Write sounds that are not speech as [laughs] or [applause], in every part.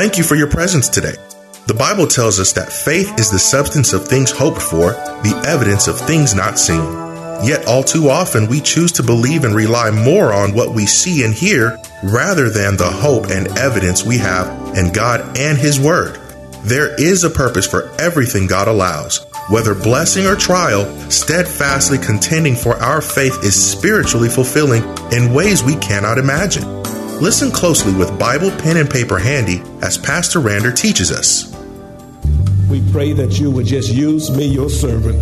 Thank you for your presence today. The Bible tells us that faith is the substance of things hoped for, the evidence of things not seen. Yet, all too often, we choose to believe and rely more on what we see and hear rather than the hope and evidence we have in God and His Word. There is a purpose for everything God allows. Whether blessing or trial, steadfastly contending for our faith is spiritually fulfilling in ways we cannot imagine. Listen closely with Bible, pen, and paper handy as Pastor Rander teaches us. We pray that you would just use me, your servant,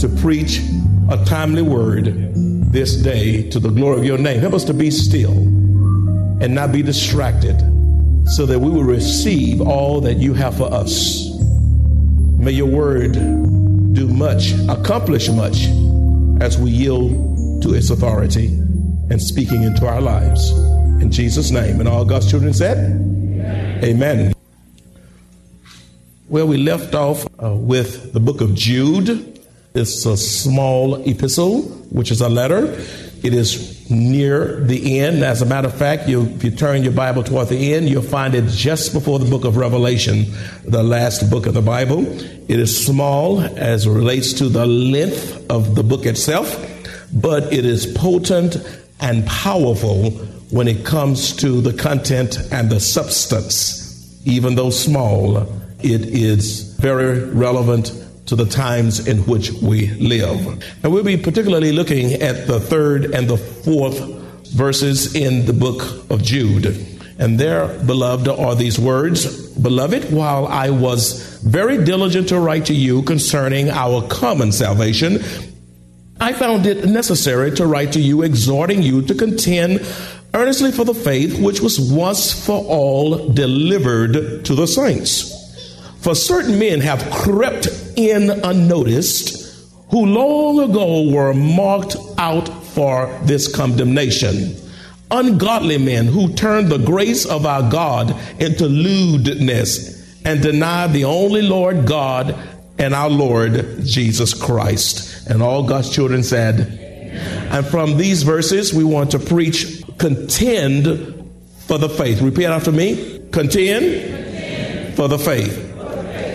to preach a timely word this day to the glory of your name. Help us to be still and not be distracted so that we will receive all that you have for us. May your word do much, accomplish much as we yield to its authority and speaking into our lives. In Jesus' name. And all God's children said, Amen. Amen. Well, we left off uh, with the book of Jude. It's a small epistle, which is a letter. It is near the end. As a matter of fact, you, if you turn your Bible toward the end, you'll find it just before the book of Revelation, the last book of the Bible. It is small as relates to the length of the book itself, but it is potent and powerful when it comes to the content and the substance. Even though small, it is very relevant to the times in which we live. And we'll be particularly looking at the third and the fourth verses in the book of Jude. And there, beloved, are these words Beloved, while I was very diligent to write to you concerning our common salvation, I found it necessary to write to you, exhorting you to contend earnestly for the faith which was once for all delivered to the saints. For certain men have crept in unnoticed, who long ago were marked out for this condemnation. Ungodly men who turned the grace of our God into lewdness and deny the only Lord God and our Lord Jesus Christ. And all God's children said, and from these verses, we want to preach contend for the faith. Repeat after me contend, for the faith.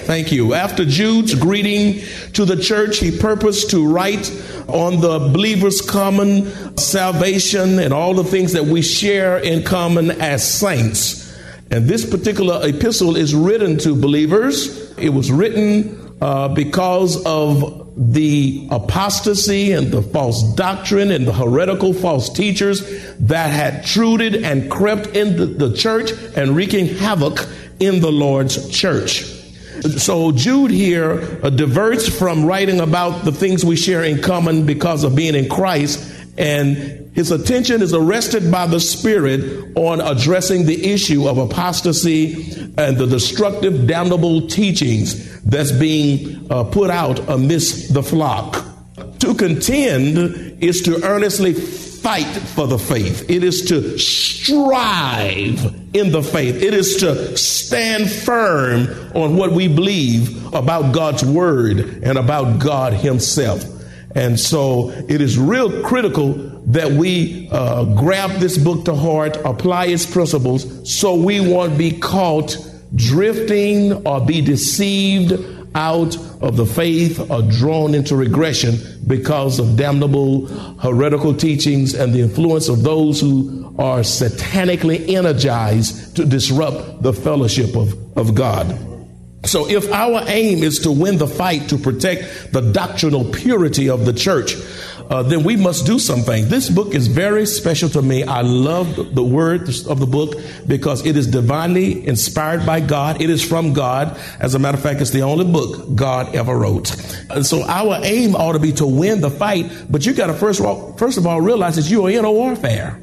Thank you. After Jude's greeting to the church, he purposed to write on the believer's common salvation and all the things that we share in common as saints. And this particular epistle is written to believers. It was written uh, because of the apostasy and the false doctrine and the heretical false teachers that had truded and crept into the church and wreaking havoc in the Lord's church. So Jude here uh, diverts from writing about the things we share in common because of being in Christ and his attention is arrested by the Spirit on addressing the issue of apostasy and the destructive, damnable teachings that's being uh, put out amidst the flock. To contend is to earnestly fight for the faith. It is to strive in the faith. It is to stand firm on what we believe about God's word and about God Himself. And so it is real critical that we uh, grab this book to heart, apply its principles, so we won't be caught drifting or be deceived out of the faith or drawn into regression because of damnable heretical teachings and the influence of those who are satanically energized to disrupt the fellowship of, of God. So, if our aim is to win the fight to protect the doctrinal purity of the church, uh, then we must do something. This book is very special to me. I love the words of the book because it is divinely inspired by God. It is from God. As a matter of fact, it's the only book God ever wrote. And so our aim ought to be to win the fight, but you got to first first of all realize that you are in a warfare.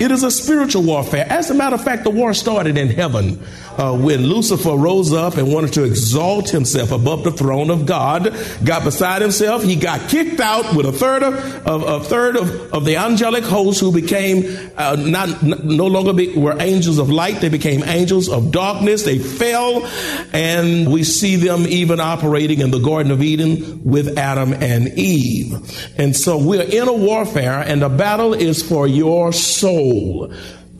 It is a spiritual warfare. As a matter of fact, the war started in heaven uh, when Lucifer rose up and wanted to exalt himself above the throne of God, got beside himself. He got kicked out with a third of, of a third of, of the angelic hosts who became uh, not no longer be, were angels of light. They became angels of darkness. They fell, and we see them even operating in the Garden of Eden with Adam and Eve. And so we're in a warfare, and the battle is for your soul.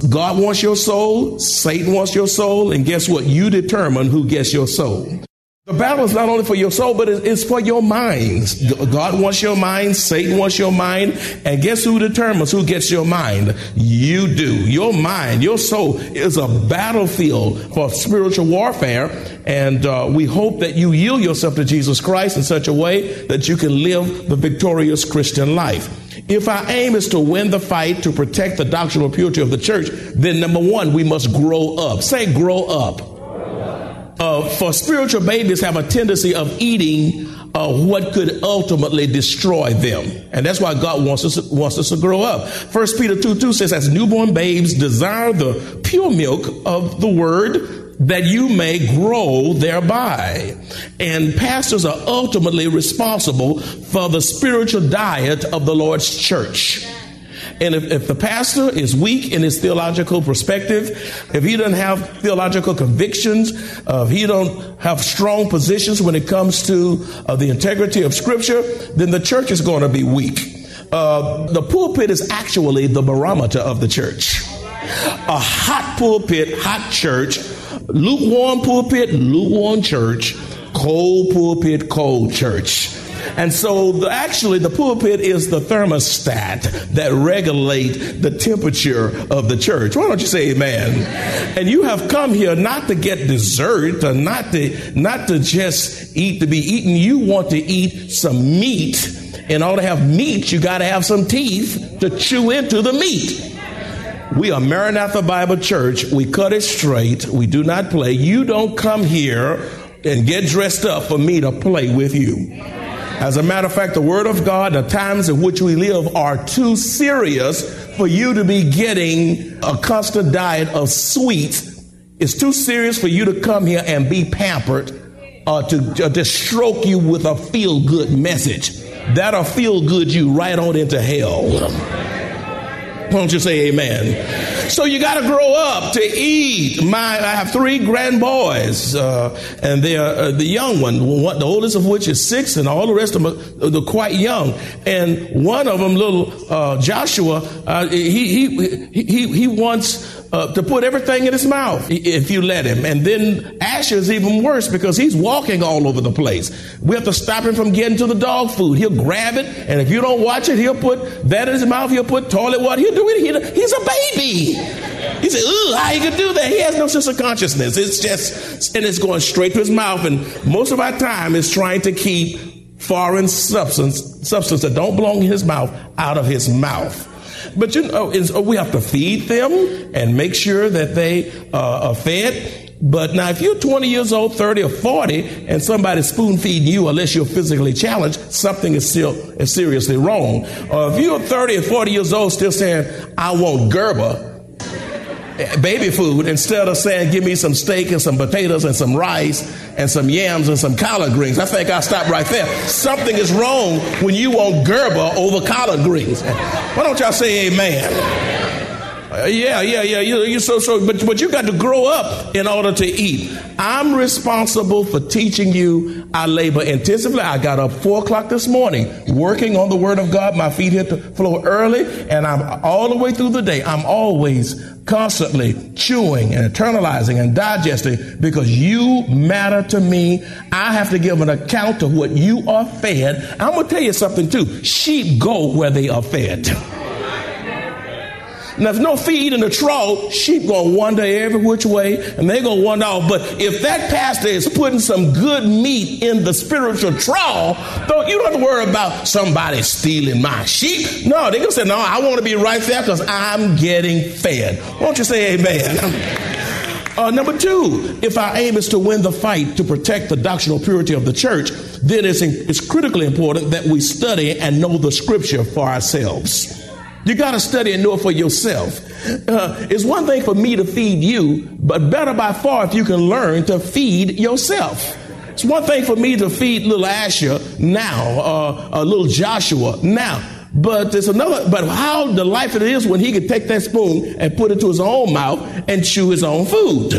God wants your soul, Satan wants your soul, and guess what? You determine who gets your soul. The battle is not only for your soul, but it's for your minds. God wants your mind, Satan wants your mind, and guess who determines who gets your mind? You do. Your mind, your soul is a battlefield for spiritual warfare, and uh, we hope that you yield yourself to Jesus Christ in such a way that you can live the victorious Christian life. If our aim is to win the fight to protect the doctrinal purity of the church, then number one, we must grow up. Say, grow up. Uh, for spiritual babies have a tendency of eating uh, what could ultimately destroy them. And that's why God wants us, wants us to grow up. First Peter 2 2 says, as newborn babes desire the pure milk of the word that you may grow thereby. And pastors are ultimately responsible for the spiritual diet of the Lord's church. And if, if, the pastor is weak in his theological perspective, if he doesn't have theological convictions, uh, if he don't have strong positions when it comes to uh, the integrity of Scripture, then the church is going to be weak. Uh, the pulpit is actually the barometer of the church. A hot pulpit, hot church lukewarm pulpit, lukewarm church, cold pulpit, cold church. And so the, actually the pulpit is the thermostat that regulate the temperature of the church. Why don't you say amen? And you have come here not to get dessert or not to, not to just eat to be eaten. You want to eat some meat. In order to have meat, you got to have some teeth to chew into the meat. We are Maranatha Bible Church. We cut it straight. We do not play. You don't come here and get dressed up for me to play with you. As a matter of fact, the Word of God, the times in which we live are too serious for you to be getting a constant diet of sweets. It's too serious for you to come here and be pampered or to, uh, to stroke you with a feel good message. That'll feel good you right on into hell. Won't you say amen? So you got to grow up to eat. My, I have three grand boys, uh, and they are uh, the young one, the oldest of which is six, and all the rest of them are, quite young. And one of them, little uh, Joshua, uh, he, he he he wants uh, to put everything in his mouth if you let him. And then Asher is even worse because he's walking all over the place. We have to stop him from getting to the dog food. He'll grab it, and if you don't watch it, he'll put that in his mouth. He'll put toilet water. He'll do it. He, he's a baby. He said, "Ooh, how he could do that?" He has no sense of consciousness. It's just, and it's going straight to his mouth. And most of our time is trying to keep foreign substance, substance that don't belong in his mouth, out of his mouth. But you know, oh, we have to feed them and make sure that they uh, are fed. But now, if you're 20 years old, 30 or 40, and somebody's spoon feeding you, unless you're physically challenged, something is still is seriously wrong. Or if you're 30 or 40 years old, still saying, "I want Gerber," baby food instead of saying, give me some steak and some potatoes and some rice and some yams and some collard greens. I think I'll stop right there. Something is wrong when you want Gerber over collard greens. Why don't y'all say amen? Uh, yeah, yeah, yeah. You, you so so, but but you got to grow up in order to eat. I'm responsible for teaching you. I labor intensively. I got up four o'clock this morning working on the Word of God. My feet hit the floor early, and I'm all the way through the day. I'm always constantly chewing and internalizing and digesting because you matter to me. I have to give an account to what you are fed. I'm gonna tell you something too. Sheep go where they are fed. [laughs] Now, if no feed in the trough, sheep gonna wander every which way, and they gonna wander off. But if that pastor is putting some good meat in the spiritual trough, don't you don't have to worry about somebody stealing my sheep. No, they gonna say, no, I want to be right there because I'm getting fed. Won't you say amen? [laughs] Uh, number two, if our aim is to win the fight to protect the doctrinal purity of the church, then it's, it's critically important that we study and know the scripture for ourselves. You got to study and know it for yourself. Uh, it's one thing for me to feed you, but better by far if you can learn to feed yourself. It's one thing for me to feed little Asher now, uh, uh, little Joshua now. But there's another, but how delightful it is when he can take that spoon and put it to his own mouth and chew his own food.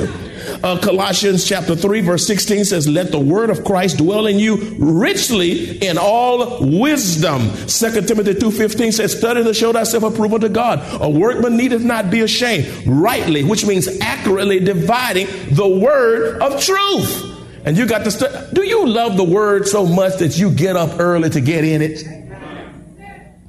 Uh, Colossians chapter 3 verse 16 says, let the word of Christ dwell in you richly in all wisdom. 2 Timothy 2.15 says, study to show thyself approval to God. A workman needeth not be ashamed. Rightly, which means accurately dividing the word of truth. And you got to study. Do you love the word so much that you get up early to get in it?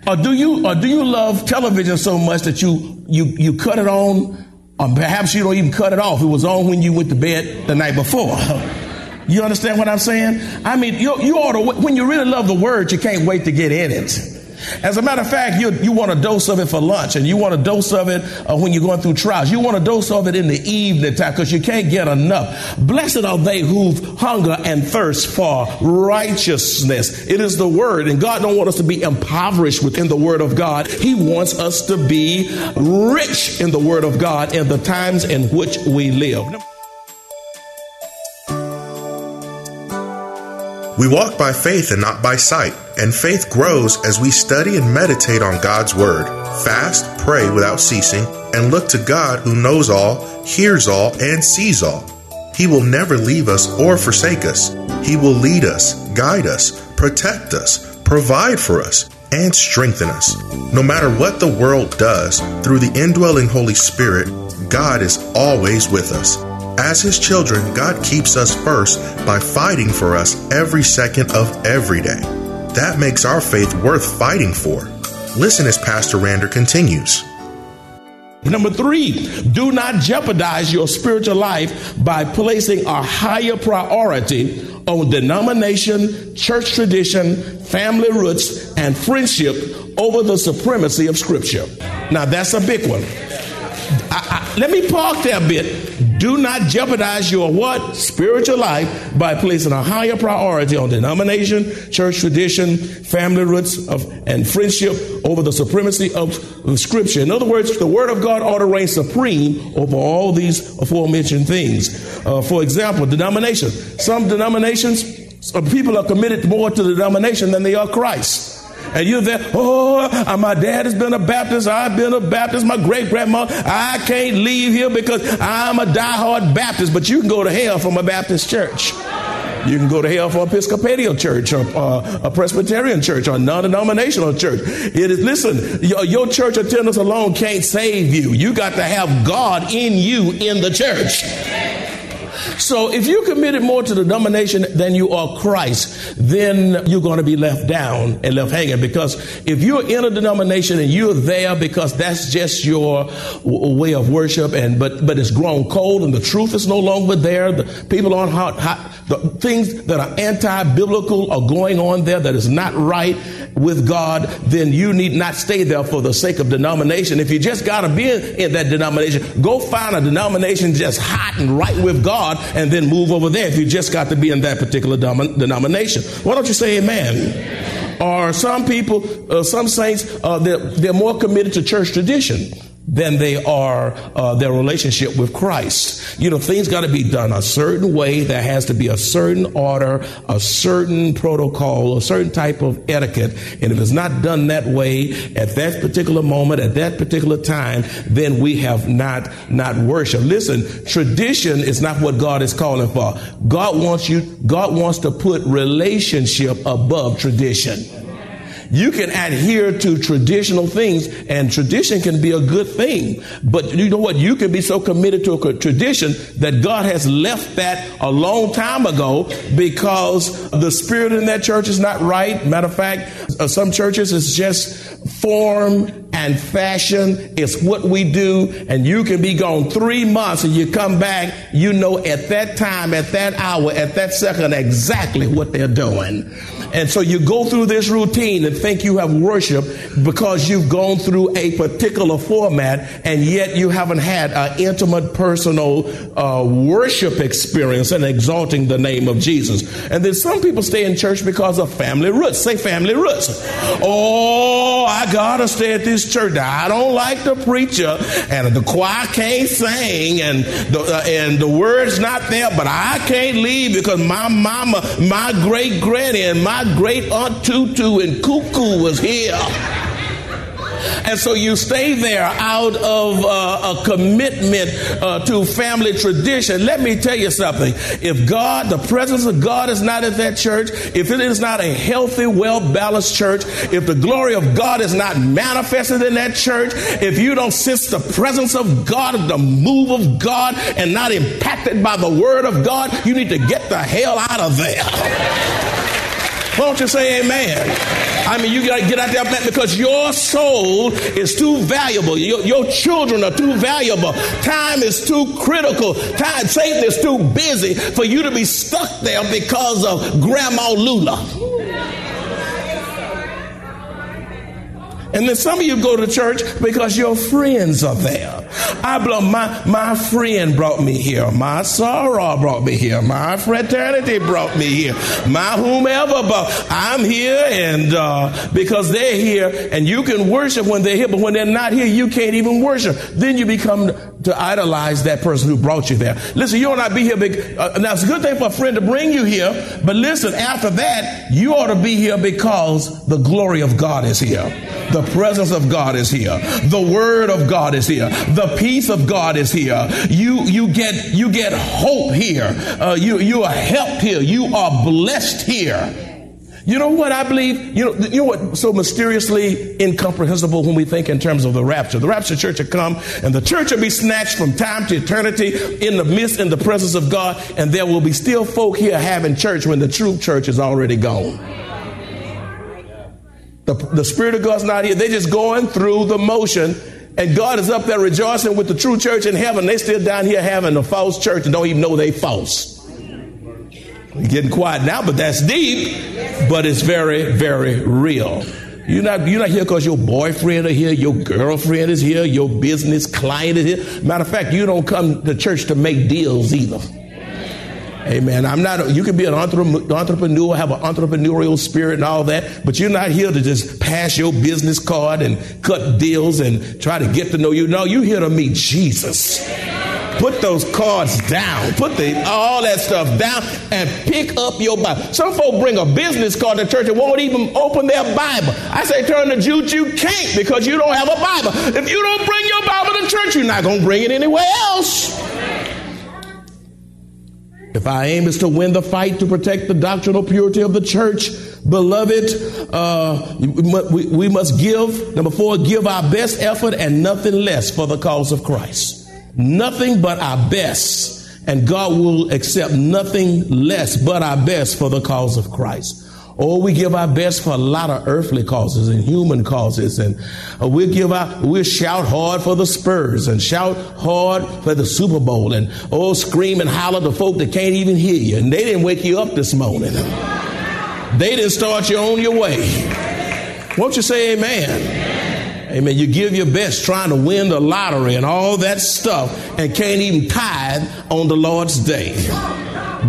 Or do you or do you love television so much that you you you cut it on, or perhaps you don't even cut it off? It was on when you went to bed the night before. [laughs] you understand what I'm saying? I mean, you, you ought to when you really love the word, you can't wait to get in it. As a matter of fact, you, you want a dose of it for lunch and you want a dose of it uh, when you're going through trials. You want a dose of it in the evening time because you can't get enough. Blessed are they who hunger and thirst for righteousness. It is the word and God don't want us to be impoverished within the word of God. He wants us to be rich in the word of God in the times in which we live. We walk by faith and not by sight, and faith grows as we study and meditate on God's Word, fast, pray without ceasing, and look to God who knows all, hears all, and sees all. He will never leave us or forsake us. He will lead us, guide us, protect us, provide for us, and strengthen us. No matter what the world does, through the indwelling Holy Spirit, God is always with us. As His children, God keeps us first by fighting for us every second of every day. That makes our faith worth fighting for. Listen as Pastor Rander continues. Number three, do not jeopardize your spiritual life by placing a higher priority on denomination, church tradition, family roots, and friendship over the supremacy of Scripture. Now, that's a big one. I, I, let me park there a bit. Do not jeopardize your what? Spiritual life by placing a higher priority on denomination, church tradition, family roots of, and friendship over the supremacy of, Scripture. In other words, the Word of God ought to reign supreme over all these aforementioned things. Uh, for example, denomination. Some denominations, some people are committed more to the denomination than they are Christ. And you're there, oh, uh, my dad has been a Baptist. I've been a Baptist. My great grandma, I can't leave here because I'm a diehard Baptist. But you can go to hell from a Baptist church. You can go to hell for Episcopalian church or uh, a Presbyterian church or non-denominational church. It is, listen, your, your church attendance alone can't save you. You got to have God in you in the church. So if you committed more to the denomination than you are Christ, then you're going to be left down and left hanging. Because if you're in a denomination and you're there because that's just your w- way of worship, and but but it's grown cold and the truth is no longer there, the people aren't hot, hot the things that are anti-biblical are going on there that is not right with God, then you need not stay there for the sake of denomination. If you just got to be in, that denomination, go find a denomination just hot and right with God and then move over there if you just got to be in that particular dom- denomination. Why don't you say amen? Or some people, uh, some saints, uh, they're, they're more committed to church tradition than they are uh, their relationship with Christ. You know, things got to be done a certain way. There has to be a certain order, a certain protocol, a certain type of etiquette. And if it's not done that way at that particular moment, at that particular time, then we have not not worship. Listen, tradition is not what God is calling for. God wants you. God wants to put relationship above tradition. You can adhere to traditional things, and tradition can be a good thing. But you know what? You can be so committed to a tradition that God has left that a long time ago because the spirit in that church is not right. Matter of fact, uh, some churches is just form and fashion. It's what we do. And you can be gone three months and you come back, you know at that time, at that hour, at that second, exactly what they're doing. And so you go through this routine and think you have worship because you've gone through a particular format and yet you haven't had an intimate personal uh, worship experience and exalting the name of Jesus. And then some people stay in church because of family roots. Say family roots. Oh, I gotta stay at this church. I don't like the preacher and the choir can't sing and the, uh, and the word's not there, but I can't leave because my mama, my great granny and my great aunt Tutu and Cuckoo was here. And so you stay there out of uh, a commitment uh, to family tradition. Let me tell you something. If God, the presence of God is not at that church, if it is not a healthy, well balanced church, if the glory of God is not manifested in that church, if you don't sense the presence of God, the move of God, and not impacted by the word of God, you need to get the hell out of there. Won't you say amen? I mean, you got to get out there because your soul is too valuable. Your, your children are too valuable. Time is too critical. Time, Satan is too busy for you to be stuck there because of Grandma Lula. And then some of you go to church because your friends are there. I blow my my friend brought me here. My soror brought me here. My fraternity brought me here. My whomever brought. I'm here and uh, because they're here and you can worship when they're here, but when they're not here, you can't even worship. Then you become to idolize that person who brought you there. Listen, you ought not be here. Big, uh, now it's a good thing for a friend to bring you here, but listen, after that, you ought to be here because the glory of God is here. The presence of God is here. The word of God is here. The peace of God is here. You you get you get hope here. Uh, you you are helped here. You are blessed here. You know what I believe? You know, you know what so mysteriously incomprehensible when we think in terms of the rapture. The rapture church will come and the church will be snatched from time to eternity in the midst in the presence of God, and there will be still folk here having church when the true church is already gone. The, the Spirit of God's not here. They're just going through the motion. And God is up there rejoicing with the true church in heaven. They still down here having a false church and don't even know they false. We're getting quiet now, but that's deep, but it's very, very real. You're not, you're not here because your boyfriend is here, your girlfriend is here, your business client is here. Matter of fact, you don't come to church to make deals either. Amen. I'm not, you can be an entrepreneur, have an entrepreneurial spirit and all that, but you're not here to just pass your business card and cut deals and try to get to know you. No, you're here to meet Jesus. Put those cards down. Put the, all that stuff down and pick up your Bible. Some folk bring a business card to church and won't even open their Bible. I say turn to Jude, you can't because you don't have a Bible. If you don't bring your Bible to church, you're not going to bring it anywhere else. If our aim is to win the fight to protect the doctrinal purity of the church, beloved, uh, we, we must give, number four, give our best effort and nothing less for the cause of Christ. Nothing but our best. And God will accept nothing less but our best for the cause of Christ. Or oh, we give our best for a lot of earthly causes and human causes. And uh, we'll give our, we'll shout hard for the Spurs and shout hard for the Super Bowl and oh, scream and holler to folk that can't even hear you. And they didn't wake you up this morning. They didn't start you on your way. Won't you say amen? Amen. You give your best trying to win the lottery and all that stuff and can't even tithe on the Lord's day.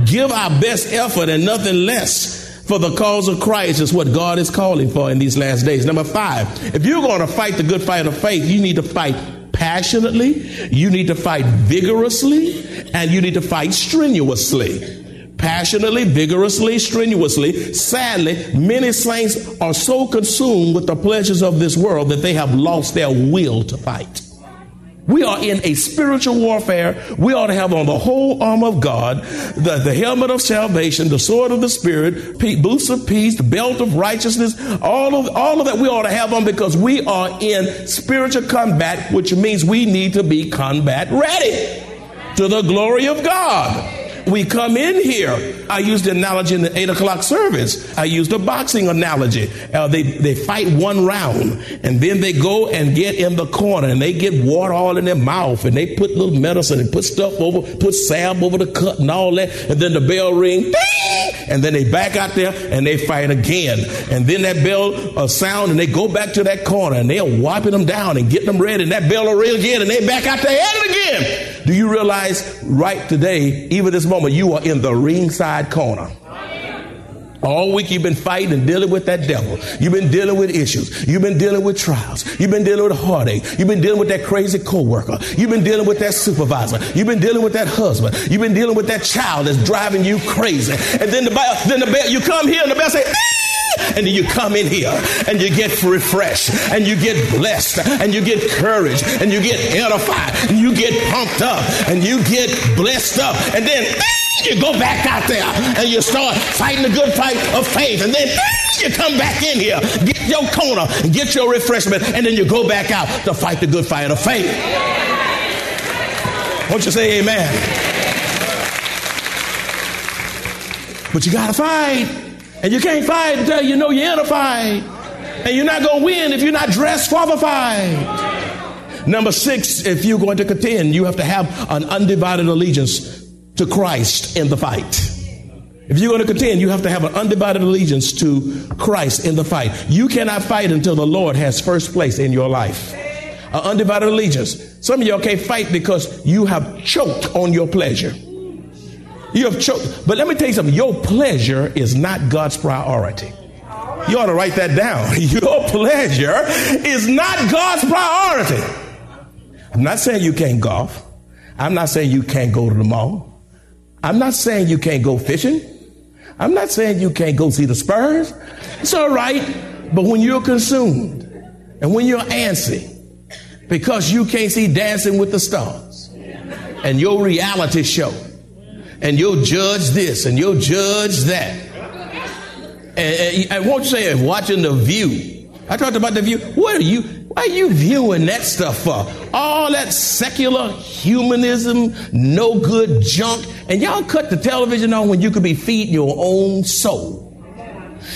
Give our best effort and nothing less for the cause of Christ is what God is calling for in these last days. Number five, if you're going to fight the good fight of faith, you need to fight passionately, you need to fight vigorously, and you need to fight strenuously. Passionately, vigorously, strenuously. Sadly, many saints are so consumed with the pleasures of this world that they have lost their will to fight. We are in a spiritual warfare. We ought to have on the whole armor of God, the, the helmet of salvation, the sword of the Spirit, boots of peace, the belt of righteousness, all of, all of that we ought to have on because we are in spiritual combat, which means we need to be combat ready to the glory of God. We come in here I used the analogy in the eight o'clock service. I used a boxing analogy. Uh, they, they fight one round and then they go and get in the corner and they get water all in their mouth and they put little medicine and put stuff over, put salve over the cut and all that. And then the bell ring, ding, and then they back out there and they fight again. And then that bell uh, sound and they go back to that corner and they're wiping them down and getting them ready and that bell will ring again and they back out there at it again. Do you realize right today, even this moment, you are in the ringside corner? All week you've been fighting and dealing with that devil. You've been dealing with issues. You've been dealing with trials. You've been dealing with heartache. You've been dealing with that crazy coworker. You've been dealing with that supervisor. You've been dealing with that husband. You've been dealing with that child that's driving you crazy. And then the bell, then the bell, you come here and the bell say, ah! and then you come in here and you get refreshed and you get blessed and you get courage and you get edified and you get pumped up and you get blessed up and then ah! You go back out there and you start fighting the good fight of faith. And then you come back in here, get your corner, get your refreshment, and then you go back out to fight the good fight of faith. Won't you say amen? But you gotta fight. And you can't fight until you know you're in a fight. And you're not gonna win if you're not dressed for the fight. Number six, if you're going to contend, you have to have an undivided allegiance to Christ in the fight. If you're going to contend, you have to have an undivided allegiance to Christ in the fight. You cannot fight until the Lord has first place in your life. An undivided allegiance. Some of y'all can't fight because you have choked on your pleasure. You have choked. But let me tell you something. Your pleasure is not God's priority. You ought to write that down. [laughs] Your pleasure is not God's priority. I'm not saying you can't golf. I'm not saying you can't go to the mall. I'm not saying you can't go fishing. I'm not saying you can't go see the Spurs. It's all right. But when you're consumed and when you're antsy because you can't see dancing with the stars and your reality show and you'll judge this and you'll judge that. And, and, and won't you say watching the view? I talked about the view. What are you? Why are you viewing that stuff for? All that secular humanism, no good junk. And y'all cut the television on when you could be feeding your own soul.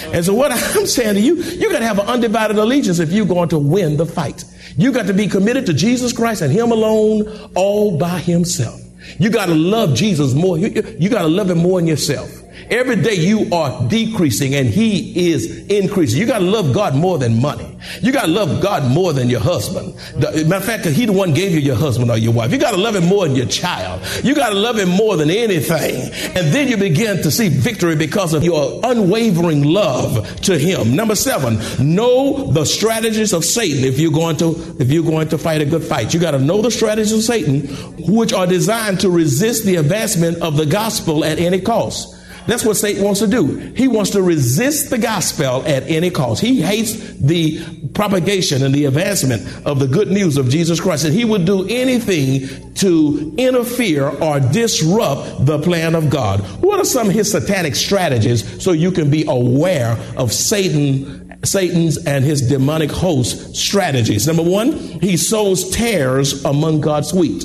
And so what [laughs] I'm saying to you, you got to have an undivided allegiance if you're going to win the fight. You got to be committed to Jesus Christ and Him alone, all by Himself. You got to love Jesus more. You, you got to love Him more than yourself. Every day you are decreasing and he is increasing. You got to love God more than money. You got to love God more than your husband. The, matter of fact, he the one gave you your husband or your wife. You got to love him more than your child. You got to love him more than anything. And then you begin to see victory because of your unwavering love to him. Number seven, know the strategies of Satan if you're going to, if you're going to fight a good fight. You got to know the strategies of Satan, which are designed to resist the advancement of the gospel at any cost. That's what Satan wants to do. He wants to resist the gospel at any cost. He hates the propagation and the advancement of the good news of Jesus Christ. And he would do anything to interfere or disrupt the plan of God. What are some of his satanic strategies so you can be aware of Satan Satan's and his demonic host strategies. Number one, he sows tares among God's wheat.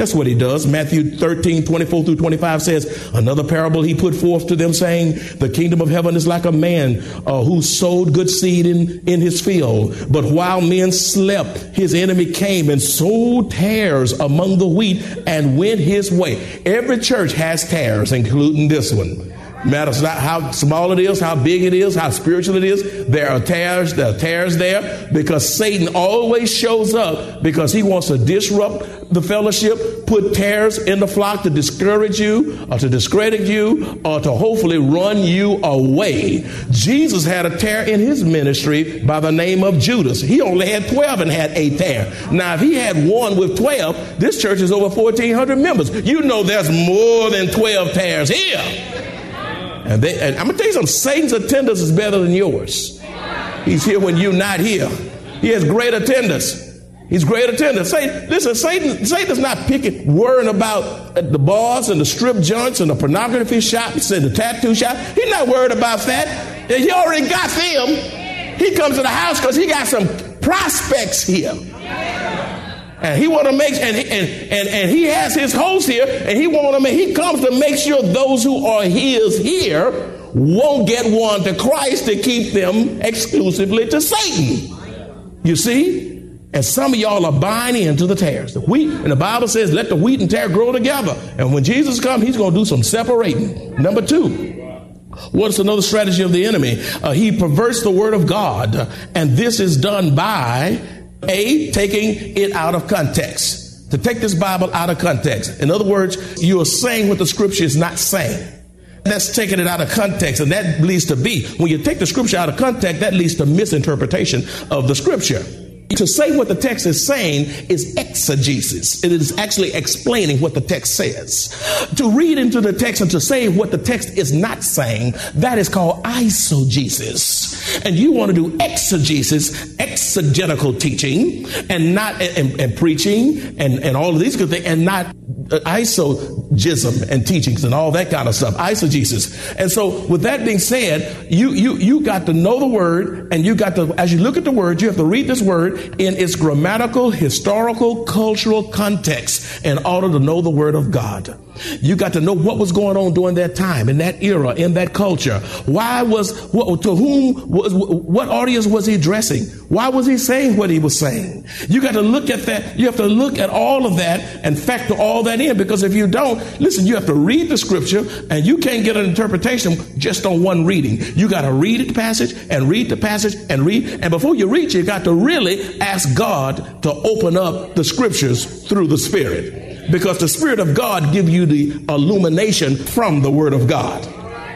That's what he does. Matthew 13, 24 through 25 says, Another parable he put forth to them, saying, The kingdom of heaven is like a man uh, who sowed good seed in, in his field. But while men slept, his enemy came and sowed tares among the wheat and went his way. Every church has tares, including this one. Matters not how small it is, how big it is, how spiritual it is. There are tares, there are tares there because Satan always shows up because he wants to disrupt the fellowship, put tares in the flock to discourage you or to discredit you or to hopefully run you away. Jesus had a tear in his ministry by the name of Judas. He only had 12 and had a tare. Now, if he had one with 12, this church is over 1,400 members. You know there's more than 12 tares here. And, they, and I'm going to tell you something Satan's attendance is better than yours. He's here when you're not here. He has great attendance. He's great attendance. Satan, listen, Satan, Satan's not picking, worrying about uh, the bars and the strip joints and the pornography shops and the tattoo shop. He's not worried about that. He already got them. He comes to the house because he got some prospects here. And he want to make and, and and and he has his host here, and he want to make he comes to make sure those who are his here won't get one to Christ to keep them exclusively to Satan. You see? And some of y'all are buying into the tares. The wheat, and the Bible says, let the wheat and tare grow together. And when Jesus comes, he's going to do some separating. Number two, What's another strategy of the enemy? Uh, he perverts the word of God, and this is done by a taking it out of context. To take this Bible out of context. In other words, you are saying what the scripture is not saying. That's taking it out of context, and that leads to B. When you take the scripture out of context, that leads to misinterpretation of the scripture. To say what the text is saying is exegesis. It is actually explaining what the text says. To read into the text and to say what the text is not saying, that is called eisegesis. And you want to do exegesis, exegetical teaching, and not and, and preaching and, and all of these good things, and not uh, isogism and teachings and all that kind of stuff, eisegesis. And so, with that being said, you you you got to know the word, and you got to, as you look at the word, you have to read this word in its grammatical, historical, cultural context in order to know the word of God. You got to know what was going on during that time, in that era, in that culture. Why was, to whom, was, what audience was he addressing? Why was he saying what he was saying? You got to look at that. You have to look at all of that and factor all that in because if you don't, listen, you have to read the scripture and you can't get an interpretation just on one reading. You got to read the passage and read the passage and read. And before you read, you got to really ask God to open up the scriptures through the Spirit because the Spirit of God give you the illumination from the Word of God.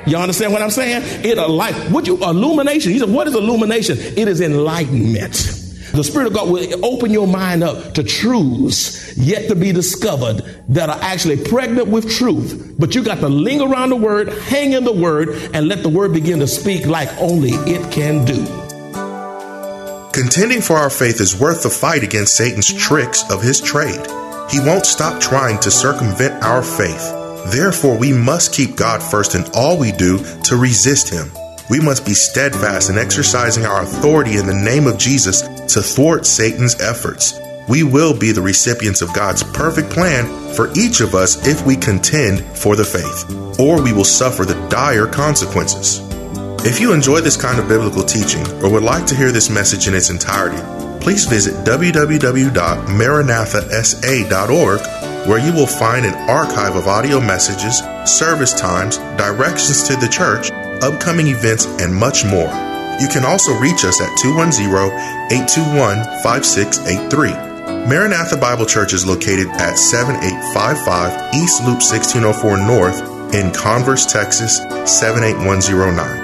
You understand what I'm saying? It like what you illumination. He said, "What is illumination? It is enlightenment." The Spirit of God will open your mind up to truths yet to be discovered that are actually pregnant with truth. But you got to linger around the Word, hang in the Word, and let the Word begin to speak like only it can do. Contending for our faith is worth the fight against Satan's tricks of his trade. He won't stop trying to circumvent our faith. Therefore, we must keep God first in all we do to resist him. We must be steadfast in exercising our authority in the name of Jesus to thwart Satan's efforts. We will be the recipients of God's perfect plan for each of us if we contend for the faith, or we will suffer the dire consequences. If you enjoy this kind of biblical teaching or would like to hear this message in its entirety, please visit www.maranathasa.org where you will find an archive of audio messages, service times, directions to the church, upcoming events, and much more. You can also reach us at 210-821-5683. Maranatha Bible Church is located at 7855 East Loop 1604 North in Converse, Texas 78109,